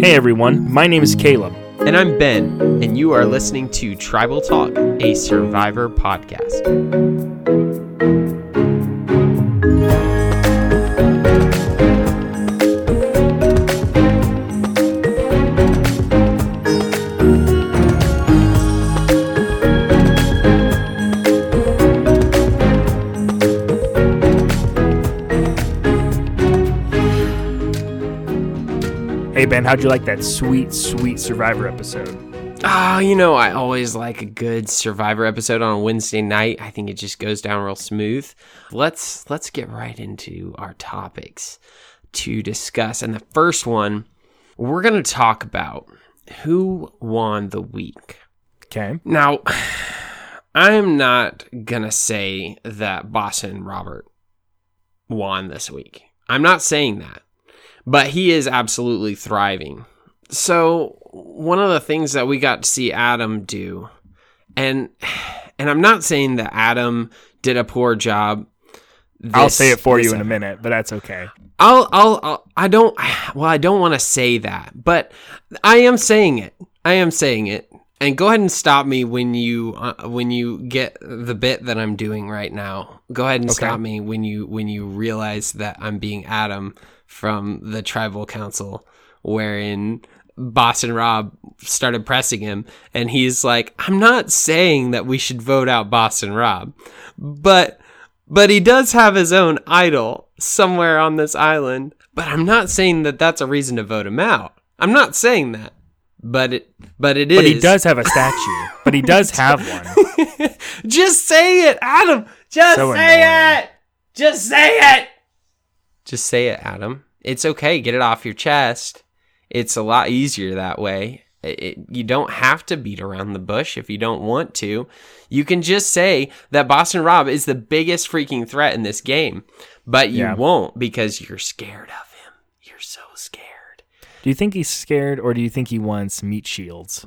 Hey everyone, my name is Caleb. And I'm Ben, and you are listening to Tribal Talk, a Survivor podcast. Ben, how'd you like that sweet, sweet Survivor episode? Ah, you know, I always like a good Survivor episode on a Wednesday night. I think it just goes down real smooth. Let's let's get right into our topics to discuss. And the first one, we're going to talk about who won the week. Okay. Now, I'm not going to say that Boston Robert won this week. I'm not saying that. But he is absolutely thriving. So, one of the things that we got to see Adam do and and I'm not saying that Adam did a poor job. I'll say it for you in a minute, but that's okay. I'll, I'll, I'll, I don't, well, I don't want to say that, but I am saying it. I am saying it. And go ahead and stop me when you, uh, when you get the bit that I'm doing right now. Go ahead and Okay. stop me when you, when you realize that I'm being Adam from the tribal council, wherein Boston Rob started pressing him, and he's like, "I'm not saying that we should vote out Boston Rob, but." But he does have his own idol somewhere on this island. But I'm not saying that that's a reason to vote him out. I'm not saying that. But it but it is. But he does have a statue. but he does have one. Just say it, Adam. Just So say annoying. it. Just say it. Just say it, Adam. It's okay. Get it off your chest. It's a lot easier that way. It, you don't have to beat around the bush if you don't want to. You can just say that Boston Rob is the biggest freaking threat in this game, but you Yeah. won't because you're scared of him. You're so scared. Do you think he's scared or do you think he wants meat shields?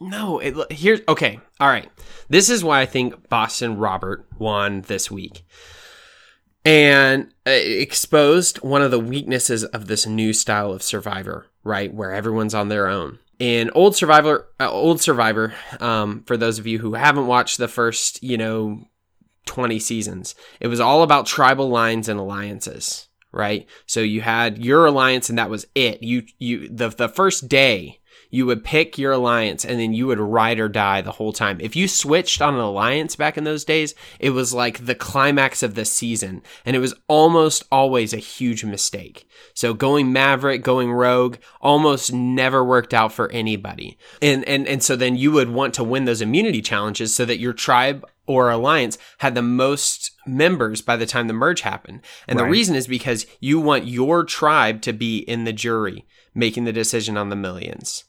No, it here's okay. All right. This is why I think Boston Robert won this week. And uh, exposed one of the weaknesses of this new style of Survivor, right, where everyone's on their own. In old Survivor, uh, old Survivor, um, for those of you who haven't watched the first, you know, 20 seasons. It was all about tribal lines and alliances, right? So you had your alliance and that was it. You you the the first day you would pick your alliance and then you would ride or die the whole time. If you switched on an alliance back in those days, it was like the climax of the season and it was almost always a huge mistake. So going Maverick, going Rogue almost never worked out for anybody. And and and so then you would want to win those immunity challenges so that your tribe or alliance had the most members by the time the merge happened. And the reason is because you want your tribe to be in the jury making the decision on the millions.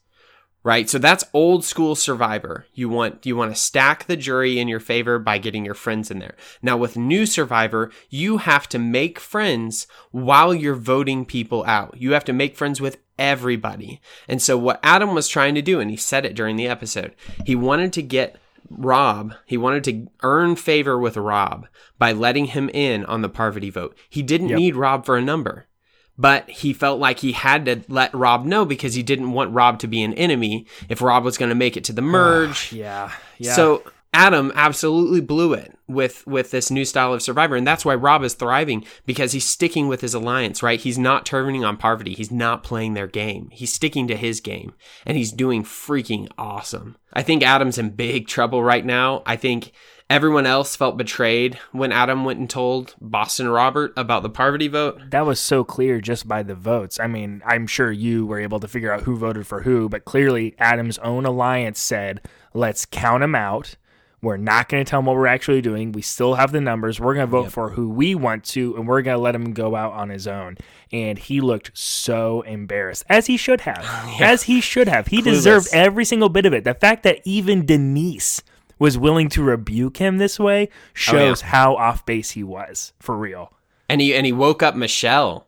Right? So that's old school survivor. You want you want to stack the jury in your favor by getting your friends in there. Now with new survivor, you have to make friends while you're voting people out. You have to make friends with everybody. And so what Adam was trying to do and he said it during the episode, he wanted to get Rob, he wanted to earn favor with Rob by letting him in on the Parvati vote. He didn't Yep. need Rob for a number, but he felt like he had to let Rob know because he didn't want Rob to be an enemy if Rob was going to make it to the merge. Yeah. Yeah. So Adam absolutely blew it with with this new style of survivor and that's why Rob is thriving because he's sticking with his alliance, right? He's not turning on Parvati. He's not playing their game. He's sticking to his game and he's doing freaking awesome. I think Adam's in big trouble right now. I think everyone else felt betrayed when Adam went and told Boston Robert about the poverty vote. that was so clear just by the votes. I mean, I'm sure you were able to figure out who voted for who, but clearly Adam's own alliance said, let's count them out. We're not going to tell them what we're actually doing. We still have the numbers. We're going to vote for who we want to, and we're going to let him go out on his own. And he looked so embarrassed, as he should have. As he should have. He deserved every single bit of it. The fact that even Denise was willing to rebuke him this way oh, shows how off base he was, for real. and he and he woke up Michele,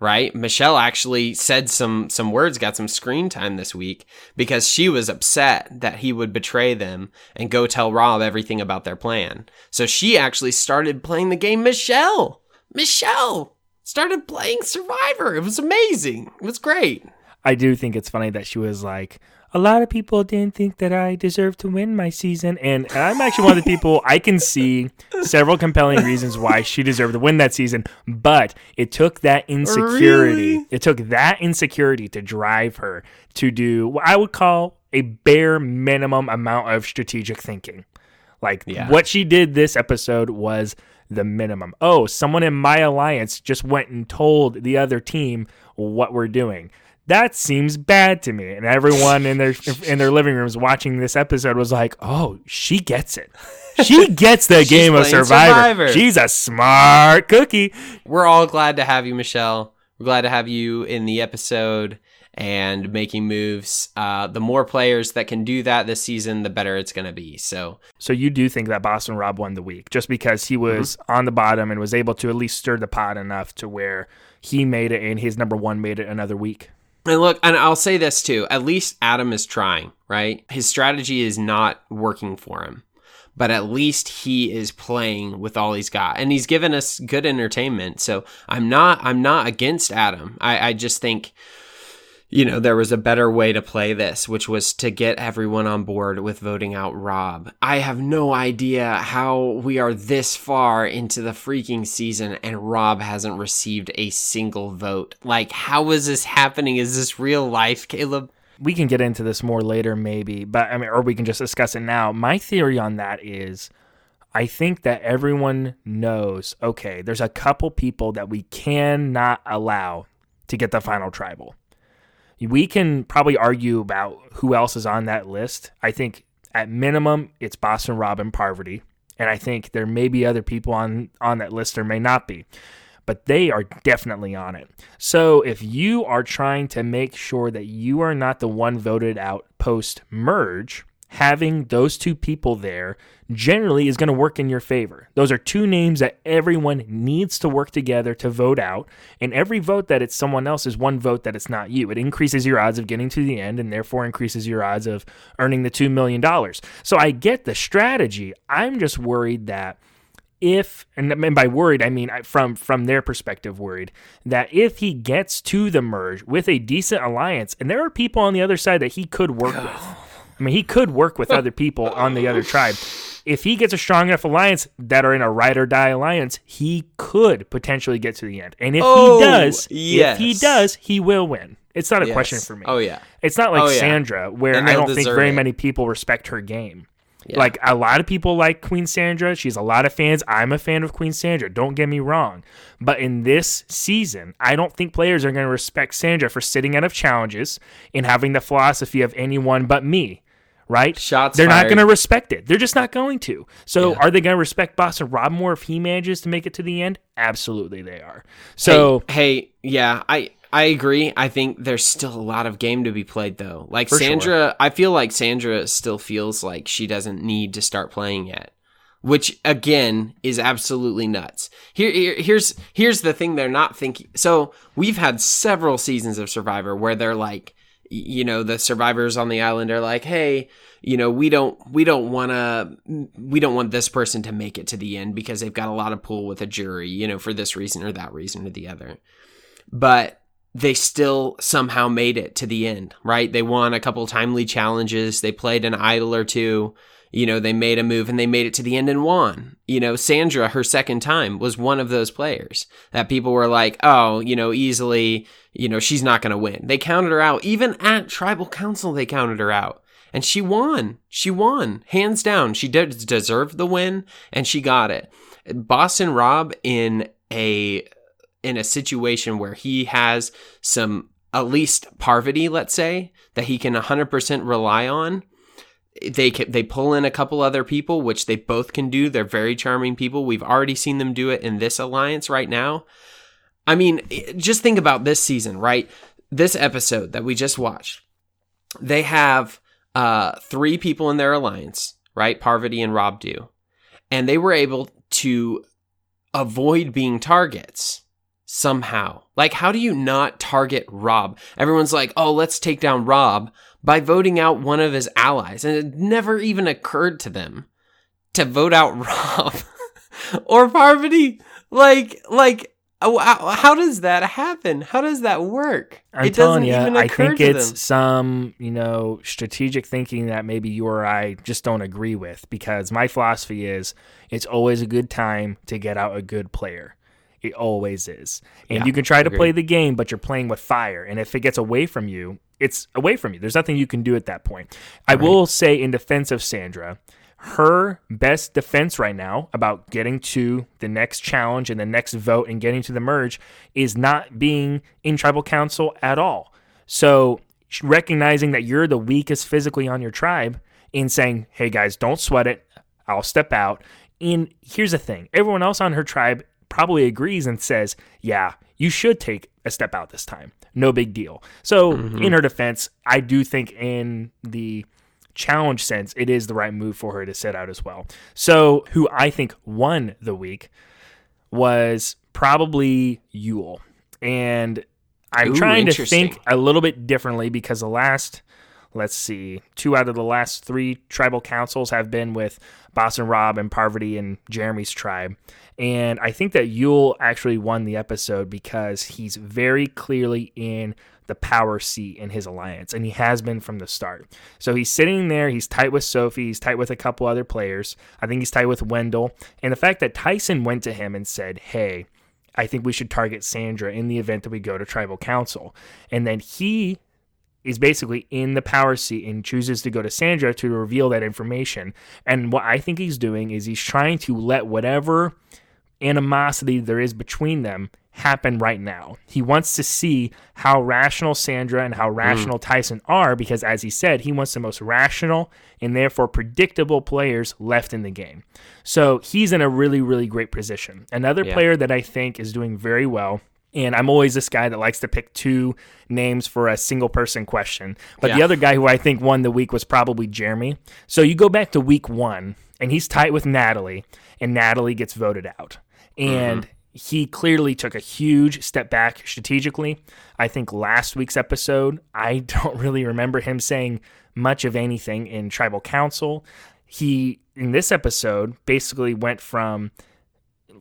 right? Michele actually said some some words, got some screen time this week because she was upset that he would betray them and go tell Rob everything about their plan. So she actually started playing the game Michele. Michele started playing Survivor. It was amazing. It was great. I do think it's funny that she was like, a lot of people didn't think that I deserved to win my season. And I'm actually one of the people I can see several compelling reasons why she deserved to win that season. But it took that insecurity, Really? it took that insecurity to drive her to do what I would call a bare minimum amount of strategic thinking. Like Yeah. what she did this episode was the minimum. Oh, someone in my alliance just went and told the other team what we're doing. That seems bad to me. And everyone in their in their living rooms watching this episode was like, "Oh, she gets it. She gets the game of Survivor. Survivor." She's a smart cookie." We're all glad to have you, Michele. We're glad to have you in the episode and making moves. Uh, the more players that can do that this season, the better it's going to be. So, So you do think that Boston Rob won the week just because he was on the bottom and was able to at least stir the pot enough to where he made it and his number 1 made it another week. And look, and I'll say this too at least Adam is trying, right? His strategy is not working for him. But at least he is playing with all he's got, and he's given us good entertainment. So I'm not, I'm not against Adam. I, I just think you know, there was a better way to play this, which was to get everyone on board with voting out Rob. I have no idea how we are this far into the freaking season and Rob hasn't received a single vote. Like, how is this happening? Is this real life, Caleb? we can get into this more later maybe but i mean or we can just discuss it now my theory on that is i think that everyone knows okay there's a couple people that we cannot allow to get the final tribal we can probably argue about who else is on that list i think at minimum it's boston robin parvati and i think there may be other people on on that list or may not be but they are definitely on it. So if you are trying to make sure that you are not the one voted out post merge, having those two people there generally is going to work in your favor. Those are two names that everyone needs to work together to vote out, and every vote that it's someone else is one vote that it's not you. It increases your odds of getting to the end and therefore increases your odds of earning the 2 million dollars. So I get the strategy. I'm just worried that if and and by worried I mean from from their perspective worried that if he gets to the merge with a decent alliance and there are people on the other side that he could work with. I mean he could work with other people on the other tribe. If he gets a strong enough alliance that are in a ride or die alliance, he could potentially get to the end. And if Oh, he does, if he does, he will win. It's not a question for me. Oh, yeah. It's not like Oh, yeah. Sandra, where I don't think very it. many people respect her game. Yeah. Like a lot of people like Queen Sandra. She's a lot of fans. I'm a fan of Queen Sandra. Don't get me wrong. But in this season, I don't think players are going to respect Sandra for sitting out of challenges and having the philosophy of anyone but me. Right? Shots They're not going to respect it. They're just not going to. So are they going to respect Boston Rob more if he manages to make it to the end? Absolutely, they are. So hey, hey, yeah, I I agree. I think there's still a lot of game to be played though. Like For sure. Sandra, I feel like Sandra still feels like she doesn't need to start playing yet. Which again is absolutely nuts. Here, here here's here's the thing they're not thinking. So, we've had several seasons of Survivor where they're like you know, the survivors on the island are like, "Hey, you know, we don't we don't want to we don't want this person to make it to the end because they've got a lot of pull with a jury, you know, for this reason or that reason or the other." But they still somehow made it to the end, right? They won a couple timely challenges, they played an idol or two, you know, they made a move and they made it to the end and won. You know, Sandra, her second time, was one of those players that people were like, oh, you know, easily, you know, she's not going to win. They counted her out. Even at tribal council, they counted her out. And she won. She won. Hands down. She did deserve the win and she got it. Boston Rob in a in a situation where he has some at least Parvati, let's say, that he can 100% rely on. They they pull in a couple other people, which they both can do. They're very charming people. We've already seen them do it in this alliance right now. I mean, just think about this season, right? This episode that we just watched. They have uh, three people in their alliance, right? Parvati and Rob do. And they were able to avoid being targets somehow. Like, how do you not target Rob? Everyone's like, oh, let's take down Rob by voting out one of his allies. And it never even occurred to them to vote out Rob or Parvati. like like oh, how, how does that happen? How does that work? I'm it telling you, I think it's them. some, you know, strategic thinking that maybe you or I just don't agree with because my philosophy is it's always a good time to get out a good player. It always is. And Yeah, you can try to play the game, but you're playing with fire. And if it gets away from you, it's away from you. There's nothing you can do at that point. I will say, in defense of Sandra, her best defense right now about getting to the next challenge and the next vote and getting to the merge is not being in tribal council at all. So recognizing that you're the weakest physically on your tribe and saying, "Hey guys, don't sweat it. I'll step out." And here's the thing: everyone else on her tribe probably agrees and says, "Yeah, you should take a step out this time. No big deal." So mm-hmm. in her defense, I do think in the challenge sense, it is the right move for her to sit out as well. So, who I think won the week was probably Yul. And I'm Ooh, trying to think a little bit differently because the last, let's see, two out of the last three tribal councils have been with Boston Rob and Parvati and Jeremy's tribe. And I think that Yul actually won the episode because he's very clearly in the power seat in his alliance, and he has been from the start. So he's sitting there, he's tight with Sophie, he's tight with a couple other players. I think he's tight with Wendell. And the fact that Tyson went to him and said, Hey, I think we should target Sandra in the event that we go to tribal council. And then he is basically in the power seat and chooses to go to Sandra to reveal that information. And what I think he's doing is he's trying to let whatever animosity there is between them happen right now. He wants to see how rational Sandra and how mm. rational Tyson are because, as he said, he wants the most rational and therefore predictable players left in the game. So he's in a really, really great position. Another Yeah. player that I think is doing very well. And I'm always this guy that likes to pick two names for a single person question. But the other guy who I think won the week was probably Jeremy. So you go back to week one, and he's tight with Natalie, and Natalie gets voted out. And mm-hmm. he clearly took a huge step back strategically. I think last week's episode, I don't really remember him saying much of anything in tribal council. He, in this episode, basically went from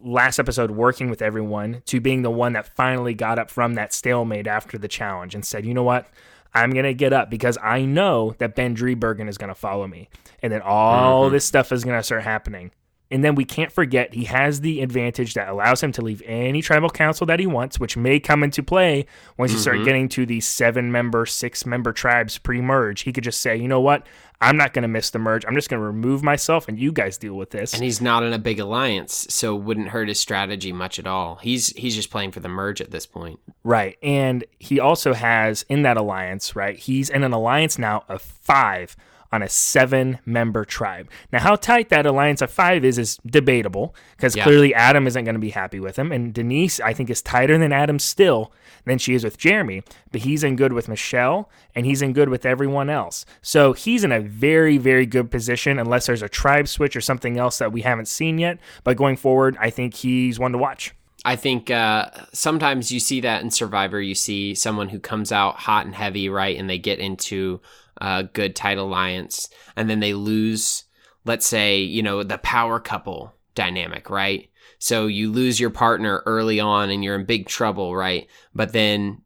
last episode working with everyone to being the one that finally got up from that stalemate after the challenge and said, you know what? I'm going to get up because I know that Ben Driebergen is going to follow me. And then all mm-hmm. this stuff is going to start happening. And then we can't forget he has the advantage that allows him to leave any tribal council that he wants, which may come into play once you start mm-hmm. getting to the seven member, six member tribes pre merge. He could just say, you know what? I'm not going to miss the merge. I'm just going to remove myself and you guys deal with this. And he's not in a big alliance, so it wouldn't hurt his strategy much at all. He's he's just playing for the merge at this point. Right. And he also has in that alliance, right? He's in an alliance now of five on a seven member tribe. Now, how tight that alliance of five is, is debatable because Yeah. clearly Adam isn't going to be happy with him. And Denise, I think, is tighter than Adam still than she is with Jeremy. But he's in good with Michele and he's in good with everyone else. So he's in a very, very good position unless there's a tribe switch or something else that we haven't seen yet. But going forward, I think he's one to watch. I think uh, sometimes you see that in Survivor. You see someone who comes out hot and heavy, right, and they get into a good tight alliance, and then they lose, let's say, you know, the power couple dynamic, right? So you lose your partner early on, and you're in big trouble, right? But then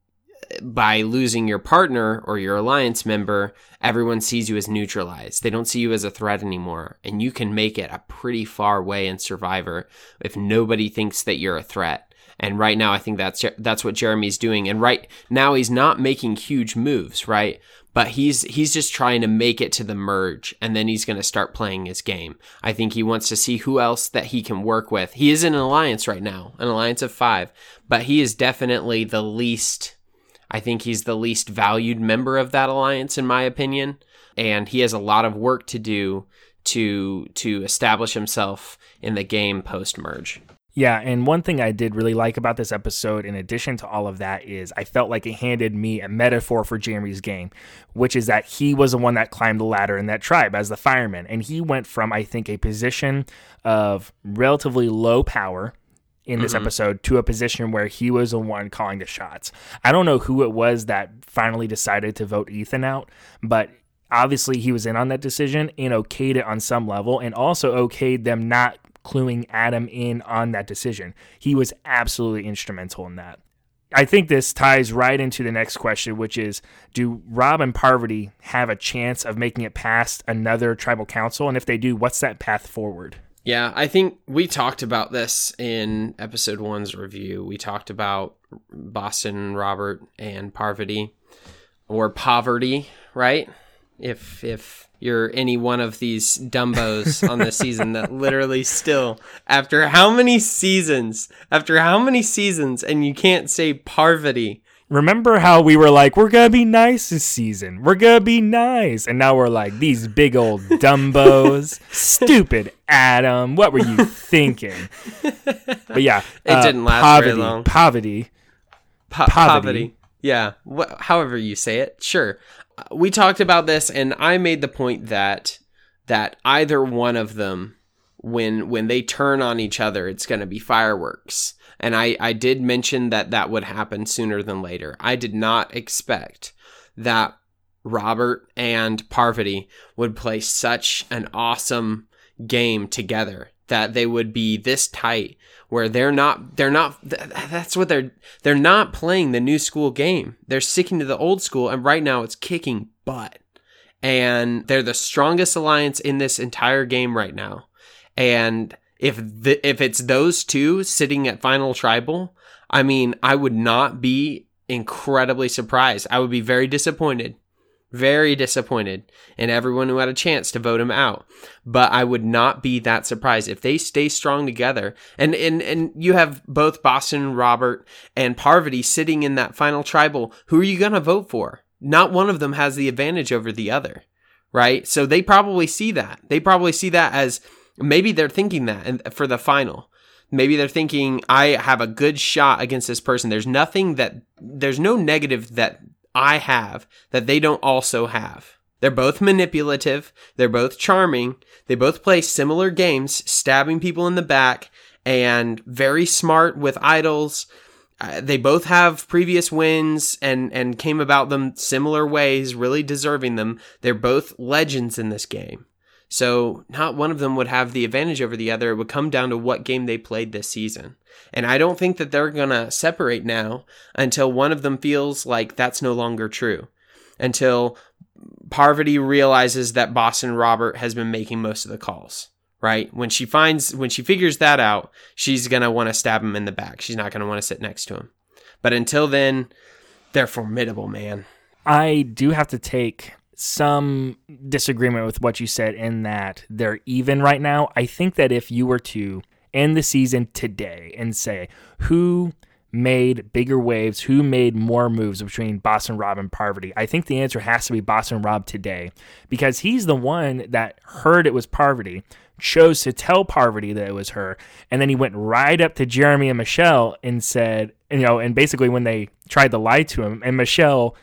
uh, by losing your partner or your alliance member, everyone sees you as neutralized. They don't see you as a threat anymore. And you can make it a pretty far way in Survivor if nobody thinks that you're a threat. And right now, I think that's that's what Jeremy's doing. And right now, he's not making huge moves, right? But he's he's just trying to make it to the merge, and then he's going to start playing his game. I think he wants to see who else that he can work with. He is in an alliance right now, an alliance of five, but he is definitely the least I think he's the least valued member of that alliance, in my opinion, and he has a lot of work to do to to establish himself in the game post merge. Yeah, and one thing I did really like about this episode, in addition to all of that, is I felt like it handed me a metaphor for Jeremy's game, which is that he was the one that climbed the ladder in that tribe as the fireman. And he went from, I think, a position of relatively low power in this mm-hmm. episode to a position where he was the one calling the shots. I don't know who it was that finally decided to vote Ethan out, but obviously he was in on that decision and okayed it on some level and also okayed them not cluing Adam in on that decision. He was absolutely instrumental in that. I think this ties right into the next question, which is Do Rob and Parvati have a chance of making it past another tribal council? And if they do, what's that path forward? Yeah, I think we talked about this in episode one's review. We talked about Boston, Robert, and Parvati, or poverty, right? If if you're any one of these dumbos on this season that literally still, after how many seasons, after how many seasons, and you can't say Parvati. Remember how we were like, we're gonna be nice this season. We're gonna be nice. And now we're like, these big old dumbos. Stupid Adam. What were you thinking? But yeah. It uh, didn't last poverty, very long. Poverty. Po- Poverty. poverty. Yeah, wh- however you say it. Sure. We talked about this and I made the point that that either one of them when when they turn on each other it's going to be fireworks. And I I did mention that that would happen sooner than later. I did not expect that Robert and Parvati would play such an awesome game together that they would be this tight where they're not they're not that's what they're they're not playing the new school game. They're sticking to the old school and right now it's kicking butt. And they're the strongest alliance in this entire game right now. And if the, if it's those two sitting at final tribal i mean i would not be incredibly surprised. I would be very disappointed very disappointed in everyone who had a chance to vote him out. But I would not be that surprised if they stay strong together. And and and you have both Boston, Robert, and Parvati sitting in that final tribal. Who are you gonna vote for? Not one of them has the advantage over the other, right? So they probably see that. They probably see that as maybe they're thinking that and for the final. Maybe they're thinking I have a good shot against this person. There's nothing that there's no negative that I have that they don't also have. They're both manipulative. They're both charming. They both play similar games, stabbing people in the back, and very smart with idols. Uh, they both have previous wins and and came about them similar ways, really deserving them. They're both legends in this game. So not one of them would have the advantage over the other. It would come down to what game they played this season. And I don't think that they're going to separate now until one of them feels like that's no longer true. Until Parvati realizes that Boston Robert has been making most of the calls, right? When she finds when she figures that out, she's going to want to stab him in the back. She's not going to want to sit next to him. But until then, they're formidable, man. I do have to take some disagreement with what you said in that they're even right now. I think that if you were to end the season today and say who made bigger waves, who made more moves between Boston Rob and Parvati, I think the answer has to be Boston Rob today because he's the one that heard it was Parvati, chose to tell Parvati that it was her, and then he went right up to Jeremy and Michele and said, you know, and basically when they tried to lie to him, and Michele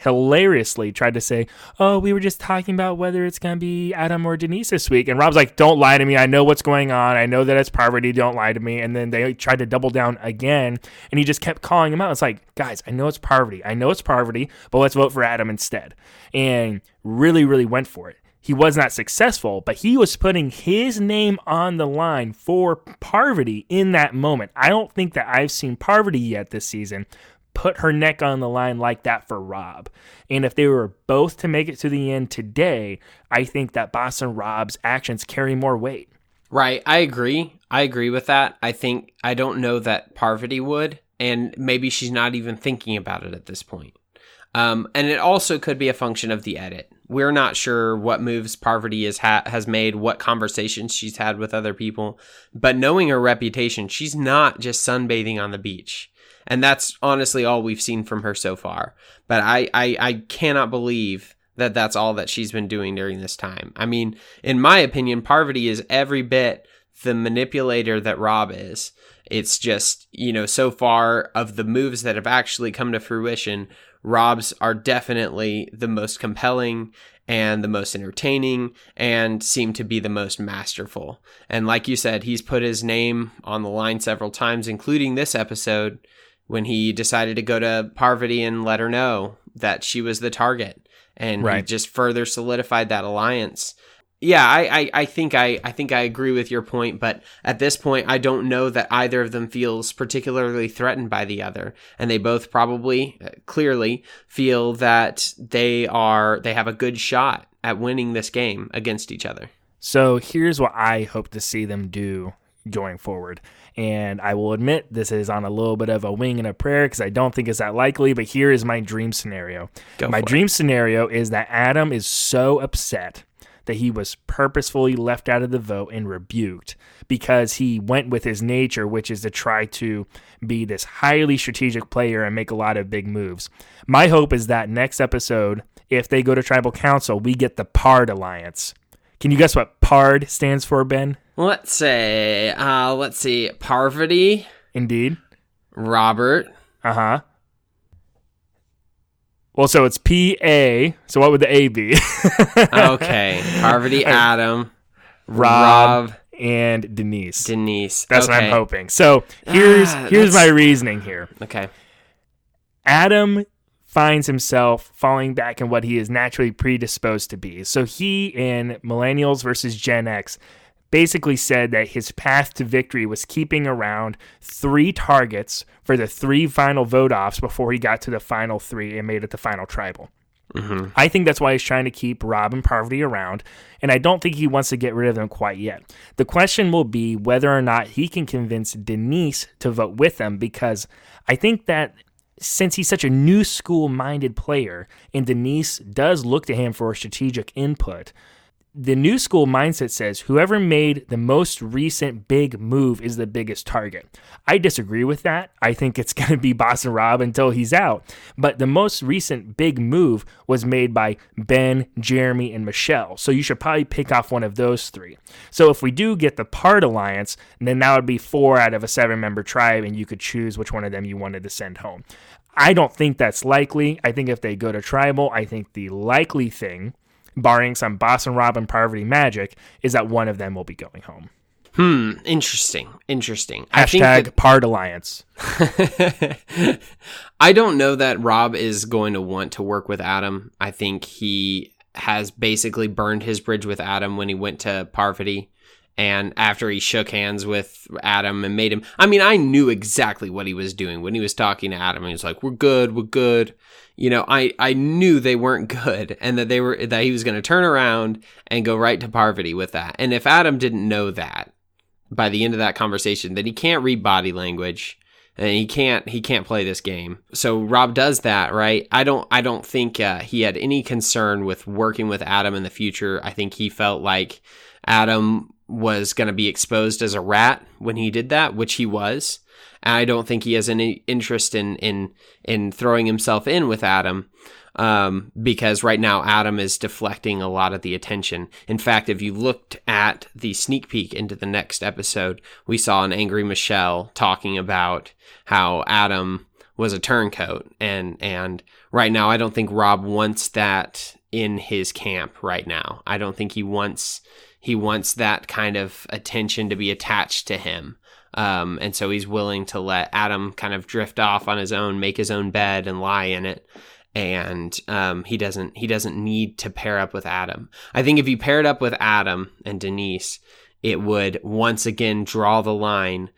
hilariously tried to say, "Oh, we were just talking about whether it's gonna be Adam or Denise this week." And Rob's like, "Don't lie to me. I know what's going on. I know that it's poverty. Don't lie to me." And then they tried to double down again, and he just kept calling him out. It's like, guys, I know it's poverty. I know it's poverty, but let's vote for Adam instead. And really, really went for it. He was not successful, but he was putting his name on the line for Parvati in that moment. I don't think that I've seen Parvati yet this season put her neck on the line like that for Rob. And if they were both to make it to the end today, I think that Boston Rob's actions carry more weight. Right. I agree. I agree with that. I think I don't know that Parvati would, and maybe she's not even thinking about it at this point. Um, and it also could be a function of the edit. We're not sure what moves Parvati ha- has made, what conversations she's had with other people, but knowing her reputation, she's not just sunbathing on the beach, and that's honestly all we've seen from her so far. But I I, I cannot believe that that's all that she's been doing during this time. I mean, in my opinion, Parvati is every bit the manipulator that Rob is. It's just, you know, so far of the moves that have actually come to fruition, Rob's are definitely the most compelling and the most entertaining and seem to be the most masterful. And like you said, he's put his name on the line several times, including this episode when he decided to go to Parvati and let her know that she was the target. And he just further solidified that alliance. yeah, I, I, I think I, I think I agree with your point, but at this point, I don't know that either of them feels particularly threatened by the other, and they both probably, uh, clearly, feel that they are they have a good shot at winning this game against each other. So here's what I hope to see them do going forward. And I will admit this is on a little bit of a wing and a prayer because I don't think it's that likely, but here is my dream scenario. Go my for it. dream scenario is that Adam is so upset that he was purposefully left out of the vote and rebuked because he went with his nature, which is to try to be this highly strategic player and make a lot of big moves. My hope is that next episode, if they go to tribal council, we get the Pard Alliance. Can you guess what PARD stands for, Ben? Let's say, uh, let's see, Parvati, Indeed. Robert, Uh huh. Well, so it's P A. So what would the A be? okay, Parvati, Adam, Rob, and Denise. Denise. That's what I'm hoping. So here's Ah, here's my reasoning here. Okay. Adam finds himself falling back in what he is naturally predisposed to be. So he in Millennials versus Gen X basically said that his path to victory was keeping around three targets for the three final vote offs before he got to the final three and made it the final tribal. Mm-hmm. I think that's why he's trying to keep Rob and Parvati around, and I don't think he wants to get rid of them quite yet. The question will be whether or not he can convince Denise to vote with them because I think that since he's such a new school minded player and Denise does look to him for strategic input, the new school mindset says whoever made the most recent big move is the biggest target. I disagree with that. I think it's going to be Boston Rob until he's out. But the most recent big move was made by Ben, Jeremy, and Michele. So you should probably pick off one of those three. So if we do get the Pard Alliance, then that would be four out of a seven member tribe, and you could choose which one of them you wanted to send home. I don't think that's likely. I think if they go to tribal, I think the likely thing barring some Boston Rob and Parvati magic, is that one of them will be going home. Hmm. Interesting. Interesting. I think Hashtag that- Pard Alliance. I don't know that Rob is going to want to work with Adam. I think he has basically burned his bridge with Adam when he went to Parvati. And after he shook hands with Adam and made him, I mean, I knew exactly what he was doing when he was talking to Adam. He was like, "We're good, we're good." You know, I I knew they weren't good, and that they were that he was going to turn around and go right to Parvati with that. And if Adam didn't know that by the end of that conversation, then he can't read body language and he can't he can't play this game. So Rob does that, right? I don't I don't think uh, he had any concern with working with Adam in the future. I think he felt like Adam was going to be exposed as a rat when he did that, which he was. I don't think he has any interest in in in throwing himself in with Adam um, because right now Adam is deflecting a lot of the attention. In fact, if you looked at the sneak peek into the next episode, we saw an angry Michele talking about how Adam was a turncoat, and and right now I don't think Rob wants that in his camp right now. I don't think he wants he wants that kind of attention to be attached to him. Um, and so he's willing to let Adam kind of drift off on his own, make his own bed and lie in it. And um, he doesn't he doesn't need to pair up with Adam. I think if you paired up with Adam and Denise, it would once again draw the line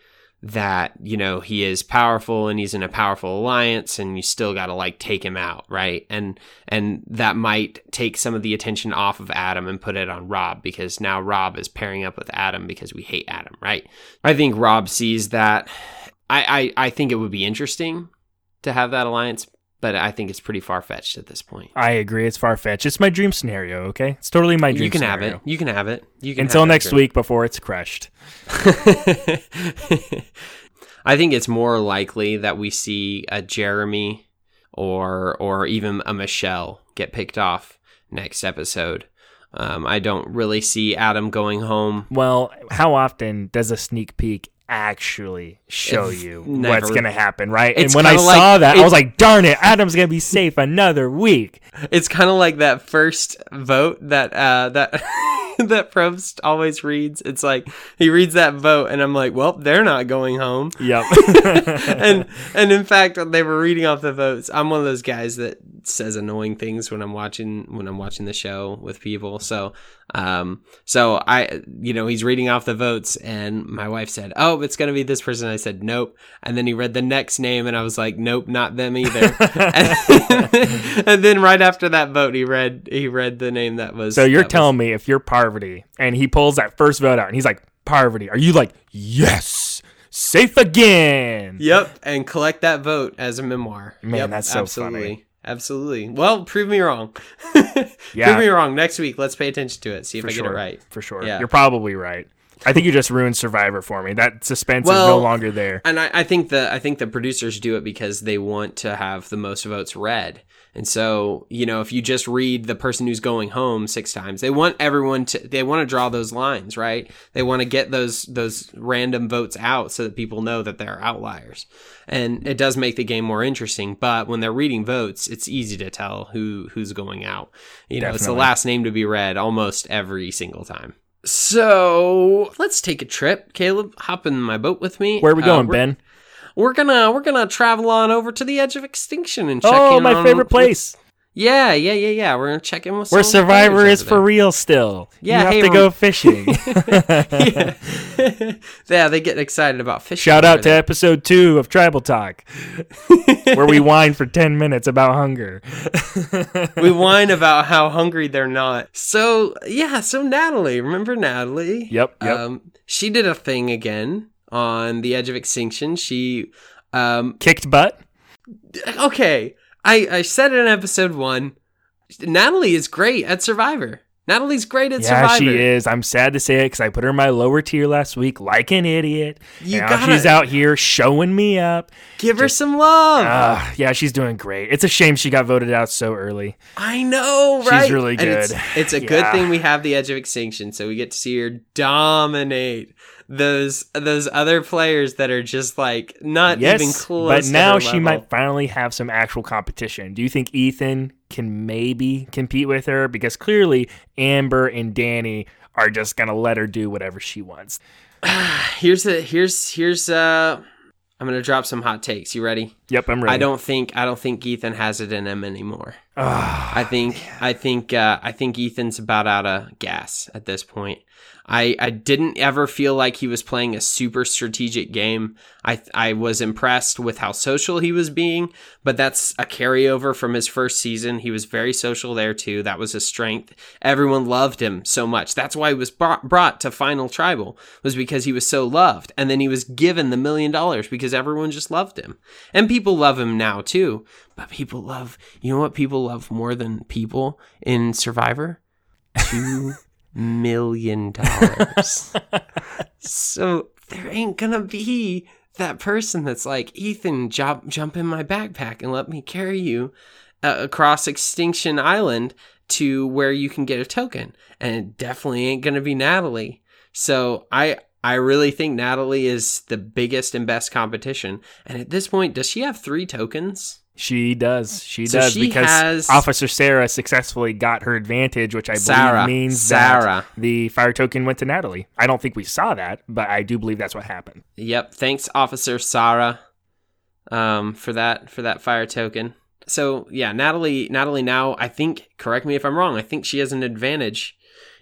that you know he is powerful and he's in a powerful alliance and you still got to like take him out right? And and that might take some of the attention off of adam and put it on rob because now rob is pairing up with adam because we hate adam right? I think rob sees that. I i, I think it would be interesting to have that alliance but i think it's pretty far-fetched at this point I agree. It's far fetched. It's my dream scenario. Okay, it's totally my dream. you can have it you can have it you can Until next dream. week before it's crushed. I think it's more likely that we see a Jeremy or or even a Michele get picked off next episode. Um, I don't really see Adam going home. Well, how often does a sneak peek actually show If you never. what's going to happen, right? And when I kinda saw like- that, I was like, darn it, Adam's going to be safe another week. It's kind of like that first vote that uh, that that Probst always reads. It's like he reads that vote, and I'm like, well, they're not going home. Yep. and and in fact, they were reading off the votes, I'm one of those guys that says annoying things when I'm watching when I'm watching the show with people. So um so I you know he's reading off the votes and my wife said oh it's gonna be this person I said nope and then he read the next name and I was like nope not them either and, and then right after that vote he read he read the name that was So you're that was- telling me if you're Parvati and he pulls that first vote out and he's like, Parvati, are you like, yes, safe again? Yep, and collect that vote as a memoir. Man, yep, that's so absolutely. funny. Absolutely. Well, prove me wrong. Yeah. Prove me wrong. Next week, let's pay attention to it. See if For I sure. get it right. For sure. Yeah. You're probably right. I think you just ruined Survivor for me. That suspense is no longer there. And I, I think the I think the producers do it because they want to have the most votes read. And so, you know, if you just read the person who's going home six times, they want everyone to they want to draw those lines, right? They want to get those those random votes out so that people know that they're outliers. And it does make the game more interesting, but when they're reading votes, it's easy to tell who who's going out. You know, it's the last name to be read almost every single time. So let's take a trip. Caleb, hop in my boat with me. Where are we Uh, going, we're- Ben? We're gonna we're gonna travel on over to the edge of extinction and check Oh, in my on- favorite place. Yeah, yeah, yeah, yeah. We're gonna check in with Where some of the Survivor is for real still. Yeah, you have hey, to rem- go fishing. yeah. yeah, they get excited about fishing. Shout out to episode two of Tribal Talk, where we whine for 10 minutes about hunger. we whine about how hungry they're not. So yeah, so Natalie, remember Natalie? Yep, yep. Um, she did a thing again on the edge of extinction. She, um, Kicked butt. okay, I I said it in episode one. Natalie is great at Survivor. Natalie's great at Yeah, Survivor. she is. I'm sad to say it because I put her in my lower tier last week like an idiot. You now gotta she's out here showing me up. give her some love. Ah, yeah, she's doing great. It's a shame she got voted out so early. I know, right? She's really And it's, good. it's a good thing we have the edge of extinction, so we get to see her dominate those those other players that are just like not even Yes, close. but now she level. might finally have some actual competition. Do you think Ethan can maybe compete with her? Because clearly Amber and Danni are just gonna let her do whatever she wants. Here's the here's here's uh. I'm gonna drop some hot takes. You ready? Yep, I'm ready. I don't think I don't think Ethan has it in him anymore. Ah, I think I think uh, I think Ethan's about out of gas at this point. I I didn't ever feel like he was playing a super strategic game. I I was impressed with how social he was being, but that's a carryover from his first season. He was very social there too. That was his strength. Everyone loved him so much. That's why he was brought, brought to Final Tribal was because he was so loved, and then he was given the million dollars because everyone just loved him, and people love him now too. But people love, you know what people love more than people in Survivor? Two million dollars. so there ain't gonna be that person that's like, Ethan, jump, jump in my backpack and let me carry you uh, across Extinction Island to where you can get a token. And it definitely ain't gonna be Natalie. So I I really think Natalie is the biggest and best competition. And at this point, does she have three tokens? she does. She So does she because has- Officer Sarah successfully got her advantage, which I Sarah. believe means Sarah. that the fire token went to Natalie. I don't think we saw that, but I do believe that's what happened. Yep. Thanks, Officer Sarah, um, for that for that fire token. So yeah, Natalie. Natalie now, I think. Correct me if I'm wrong. I think she has an advantage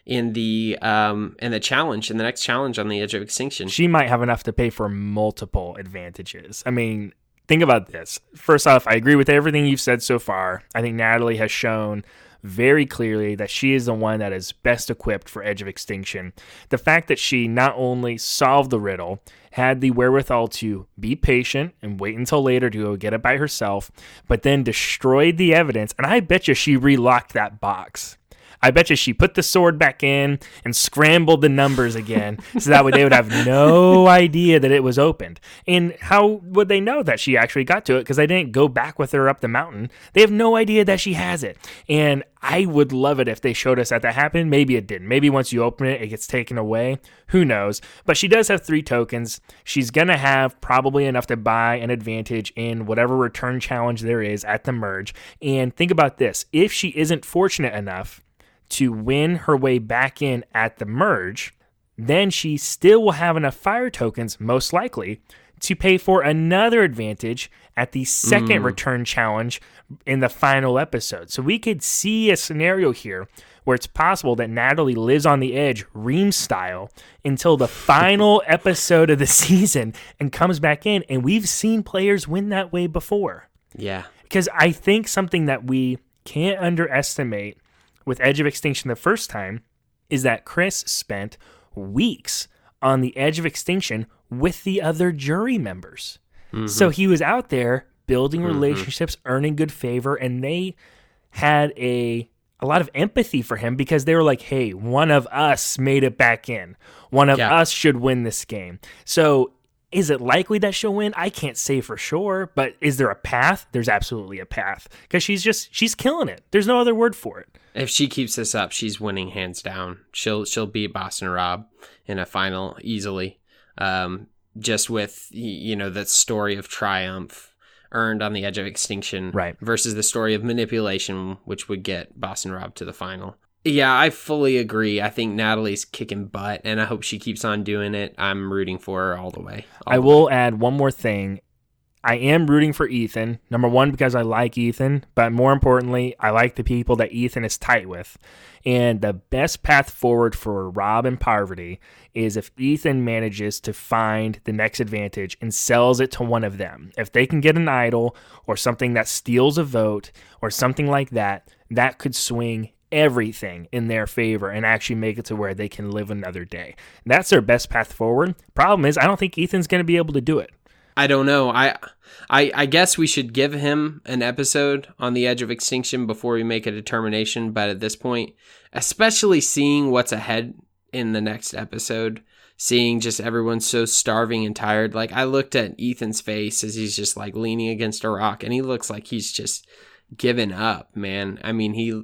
in the um in the challenge in the next challenge on the edge of extinction. She might have enough to pay for multiple advantages. I mean, think about this. First off, I agree with everything you've said so far. I think Natalie has shown very clearly that she is the one that is best equipped for Edge of Extinction. The fact that she not only solved the riddle, had the wherewithal to be patient and wait until later to go get it by herself, but then destroyed the evidence, and I bet you she relocked that box. I bet you she put the sword back in and scrambled the numbers again so that way they would have no idea that it was opened. And how would they know that she actually got to it? Because they didn't go back with her up the mountain. They have no idea that she has it. And I would love it if they showed us that that happened. Maybe it didn't. Maybe once you open it, it gets taken away. Who knows? But she does have three tokens. She's going to have probably enough to buy an advantage in whatever return challenge there is at the merge. And think about this if she isn't fortunate enough, to win her way back in at the merge, then she still will have enough fire tokens, most likely, to pay for another advantage at the second mm. return challenge in the final episode. So we could see a scenario here where it's possible that Natalie lives on the edge, Reem style, until the final episode of the season and comes back in. And we've seen players win that way before. Yeah. Because I think something that we can't underestimate with Edge of Extinction the first time is that Chris spent weeks on the Edge of Extinction with the other jury members. Mm-hmm. So he was out there building mm-hmm. relationships, earning good favor, and they had a a lot of empathy for him because they were like, "Hey, one of us made it back in. One of Yeah. us should win this game." So, is it likely that she'll win? I can't say for sure, but is there a path? There's absolutely a path because she's just she's killing it. There's no other word for it. If she keeps this up, she's winning hands down. She'll she'll beat Boston Rob in a final easily. Um, just with you know that story of triumph earned on the edge of extinction, Right. Versus the story of manipulation, which would get Boston Rob to the final. Yeah, I fully agree. I think Natalie's kicking butt, and I hope she keeps on doing it. I'm rooting for her all the way. All I the will add one more thing. I am rooting for Ethan. Number one, because I like Ethan, but more importantly, I like the people that Ethan is tight with. And the best path forward for Rob and Parvati is if Ethan manages to find the next advantage and sells it to one of them. If they can get an idol or something that steals a vote or something like that, that could swing everything in their favor and actually make it to where they can live another day. That's their best path forward. Problem is, I don't think Ethan's going to be able to do it. I don't know. I, I I guess we should give him an episode on the edge of extinction before we make a determination. But at this point, especially seeing what's ahead in the next episode, seeing just everyone so starving and tired. Like I looked at Ethan's face as he's just like leaning against a rock, and he looks like he's just given up, man. I mean, he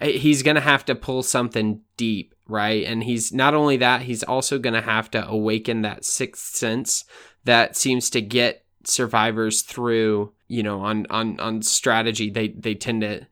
Eh, he's gonna have to pull something deep, right? And he's not only that, he's also gonna have to awaken that sixth sense that seems to get survivors through you know on on on strategy. They they tend to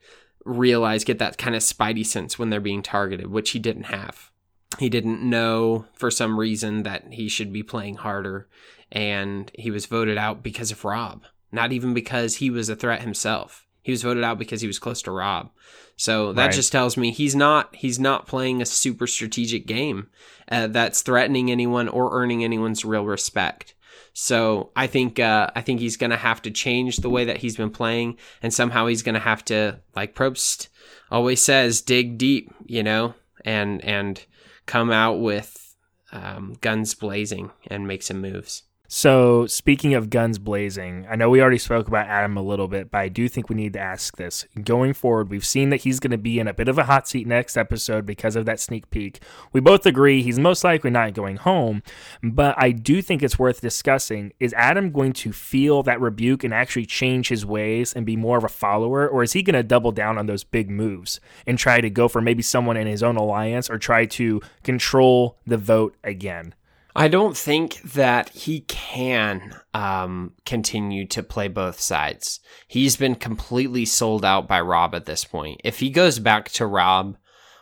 realize get that kind of spidey sense when they're being targeted which he didn't have. He didn't know for some reason that he should be playing harder and he was voted out because of rob not even because he was a threat himself. He was voted out because he was close to rob so that Right. just tells me he's not he's not playing a super strategic game uh, that's threatening anyone or earning anyone's real respect so I think uh, I think he's gonna have to change the way that he's been playing, and somehow he's gonna have to, like Probst always says, dig deep, you know, and and come out with um, guns blazing and make some moves. So, speaking of guns blazing, I know we already spoke about Adam a little bit, but I do think we need to ask this. Going forward, we've seen that he's going to be in a bit of a hot seat next episode because of that sneak peek. We both agree he's most likely not going home, but I do think it's worth discussing. Is Adam going to feel that rebuke and actually change his ways and be more of a follower, or is he going to double down on those big moves and try to go for maybe someone in his own alliance or try to control the vote again? I don't think that he can um, continue to play both sides. He's been completely sold out by Rob at this point. If he goes back to Rob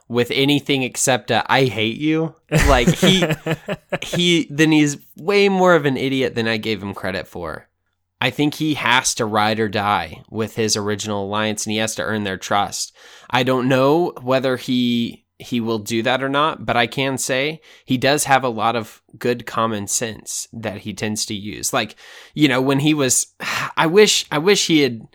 with anything except a, "I hate you," like he he then he's way more of an idiot than I gave him credit for. I think he has to ride or die with his original alliance and he has to earn their trust. I don't know whether he he will do that or not, but I can say he does have a lot of good common sense that he tends to use. Like, you know, when he was I wish I wish he had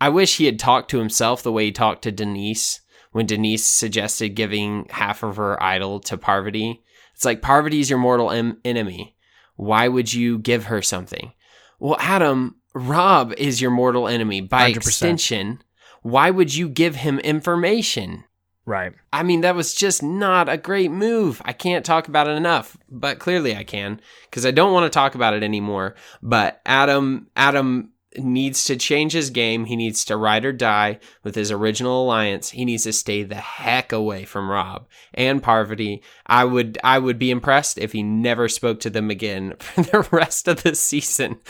I wish he had talked to himself the way he talked to Denise when Denise suggested giving half of her idol to Parvati. It's like Parvati's your mortal em- enemy. Why would you give her something? Well, Adam, Rob is your mortal enemy. By 100%. extension, why would you give him information? Right. I mean, that was just not a great move. I can't talk about it enough, but clearly I can because I don't want to talk about it anymore. But Adam, Adam needs to change his game. He needs to ride or die with his original alliance. He needs to stay the heck away from Rob and Parvati. I would, I would be impressed if he never spoke to them again for the rest of the season.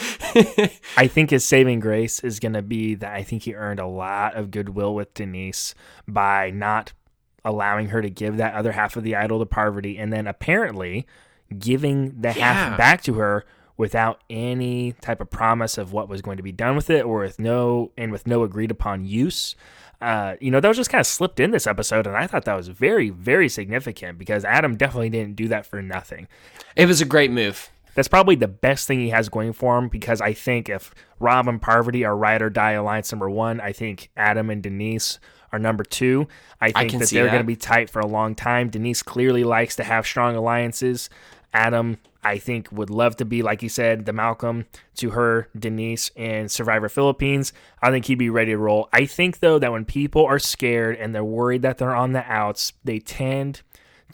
I think his saving grace is going to be that I think he earned a lot of goodwill with Denise by not allowing her to give that other half of the idol to Parvati and then apparently giving the Yeah. half back to her without any type of promise of what was going to be done with it or with no and with no agreed upon use. Uh, you know, that was just kind of slipped in this episode, and I thought that was very, very significant because Adam definitely didn't do that for nothing. It was a great move. That's probably the best thing he has going for him because I think if Rob and Parvati are ride or die alliance number one, I think Adam and Denise are number two. I think can that they're going to be tight for a long time. Denise clearly likes to have strong alliances. Adam, I think, would love to be, like you said, the Malcolm to her, Denise, and Survivor Philippines. I think he'd be ready to roll. I think, though, that when people are scared and they're worried that they're on the outs, they tend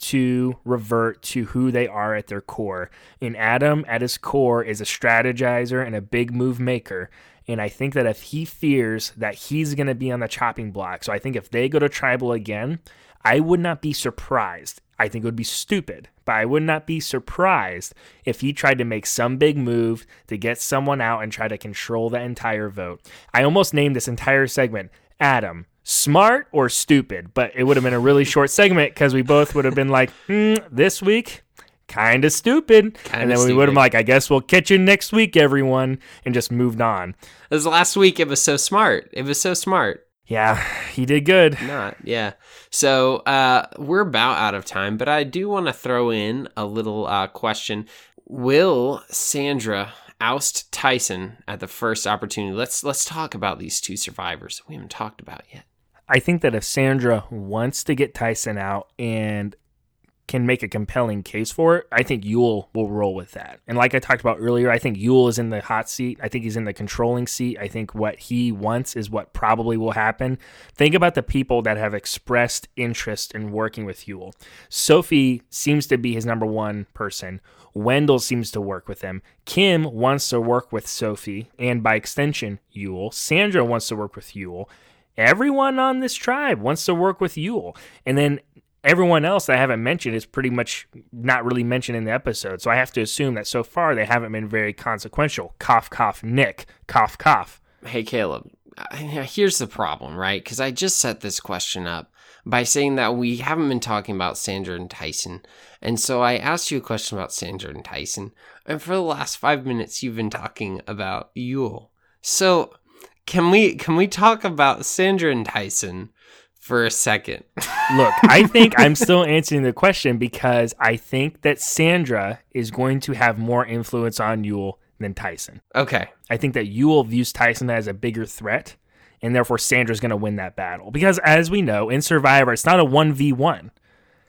to revert to who they are at their core. And Adam, at his core, is a strategizer and a big move maker. And I think that if he fears that he's going to be on the chopping block, so I think if they go to tribal again, I would not be surprised. I think it would be stupid, but I would not be surprised if he tried to make some big move to get someone out and try to control the entire vote. I almost named this entire segment Adam, smart or stupid, but it would have been a really short segment because we both would have been like, hmm, this week, kind of stupid. and then we would have been like, I guess we'll catch you next week, everyone, and just moved on. This last week, it was so smart. It was so smart. Yeah, he did good. Not, yeah. So uh, we're about out of time, but I do want to throw in a little uh, question. Will Sandra oust Tyson at the first opportunity? Let's let's talk about these two survivors that we haven't talked about yet. I think that if Sandra wants to get Tyson out and can make a compelling case for it, I think Yul will roll with that. And like I talked about earlier, I think Yul is in the hot seat. I think he's in the controlling seat. I think what he wants is what probably will happen. Think about the people that have expressed interest in working with Yul. Sophie seems to be his number one person. Wendell seems to work with him. Kim wants to work with Sophie, and by extension, Yul. Sandra wants to work with Yul everyone on this tribe wants to work with Yul. And then everyone else I haven't mentioned is pretty much not really mentioned in the episode. So I have to assume that so far they haven't been very consequential. Cough, cough, Nick. Cough, cough. Hey, Caleb, here's the problem, right? Because I just set this question up by saying that we haven't been talking about Sandra and Tyson. And so I asked you a question about Sandra and Tyson. And for the last five minutes, you've been talking about Yul. So can we can we talk about Sandra and Tyson for a second? Look, I think I'm still answering the question because I think that Sandra is going to have more influence on Yul than Tyson. okay. I think that Yul views Tyson as a bigger threat, and therefore Sandra's going to win that battle. Because as we know, in Survivor, it's not a 1v1.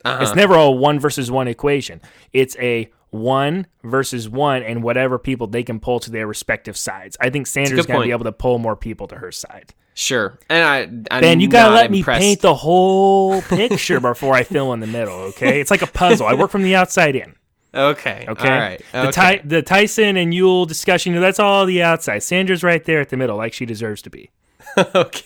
Uh-huh. It's never a one versus one equation. It's a one versus one, and whatever people they can pull to their respective sides. I think Sandra's going to be able to pull more people to her side. Sure. And I I'm Ben, you gotta let me paint the whole picture before I fill in the middle. Okay, it's like a puzzle. I work from the outside in. Okay. Okay, All right. The, Okay. Ty- the Tyson and Yul discussion. That's all the outside. Sandra's right there at the middle, like she deserves to be. okay.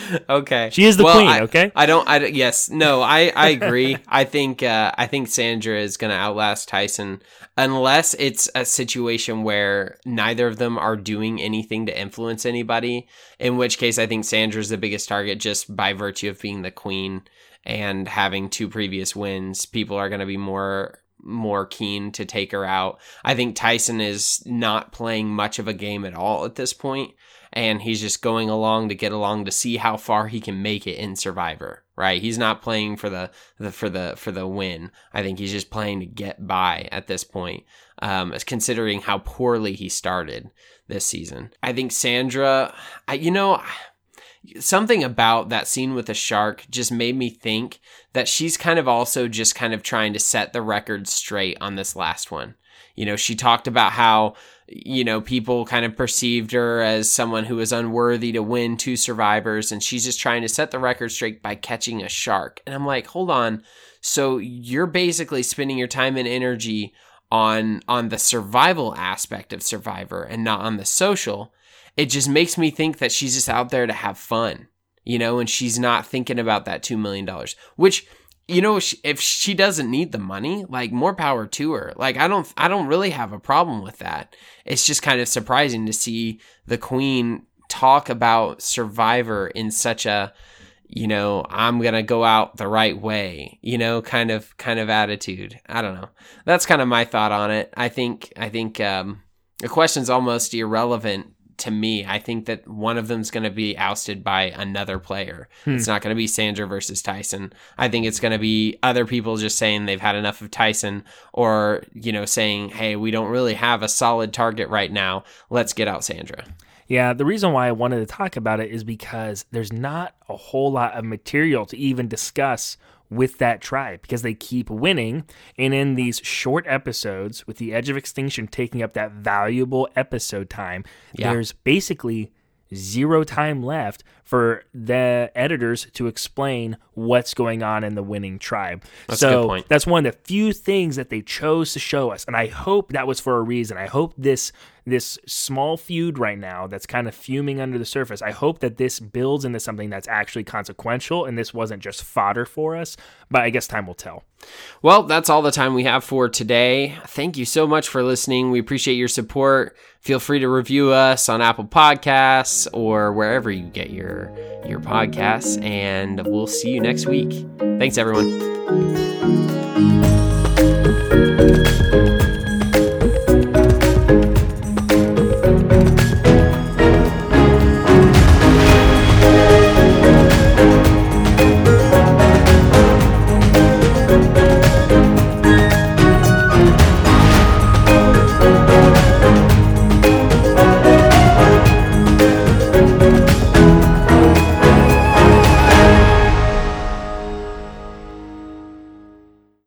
Okay. She is the Well, queen, I- okay? I don't. I yes. No. I. I agree. I think. Uh, I think Sandra is going to outlast Tyson, unless it's a situation where neither of them are doing anything to influence anybody. In which case, I think Sandra is the biggest target just by virtue of being the queen and having two previous wins. People are going to be more more keen to take her out. I think Tyson is not playing much of a game at all at this point and he's just going along to get along to see how far he can make it in Survivor. Right? He's not playing for the, the for the for the win. I think he's just playing to get by at this point. Um, considering how poorly he started this season, I think Sandra. I, you know, something about that scene with the shark just made me think that she's kind of also just kind of trying to set the record straight on this last one. You know, she talked about how, you know, people kind of perceived her as someone who was unworthy to win two survivors, and she's just trying to set the record straight by catching a shark. And I'm like, hold on. So you're basically spending your time and energy on on the survival aspect of Survivor and not on the social. It just makes me think that she's just out there to have fun, you know, and she's not thinking about that $2 million, which, you know, if she doesn't need the money, like more power to her. Like, I don't, I don't really have a problem with that. It's just kind of surprising to see the queen talk about Survivor in such a, you know, I'm to go out the right way, you know, kind of, kind of attitude. I don't know. That's kind of my thought on it. I think, I think, um, the question's almost irrelevant to me. I think that one of them's going to be ousted by another player. Hmm. It's not going to be Sandra versus Tyson. I think it's going to be other people just saying they've had enough of Tyson or, you know, saying, hey, we don't really have a solid target right now. Let's get out Sandra. Yeah, the reason why I wanted to talk about it is because there's not a whole lot of material to even discuss with that tribe because they keep winning. And in these short episodes, with the Edge of Extinction taking up that valuable episode time, Yeah. there's basically zero time left for the editors to explain what's going on in the winning tribe. That's a so good point. that's one of the few things that they chose to show us, and I hope that was for a reason. I hope this this small feud right now that's kind of fuming under the surface. I hope that this builds into something that's actually consequential, and this wasn't just fodder for us. But I guess time will tell. Well, that's all the time we have for today. Thank you so much for listening. We appreciate your support. Feel free to review us on Apple Podcasts or wherever you get your your podcasts and we'll see you next week. Thanks everyone.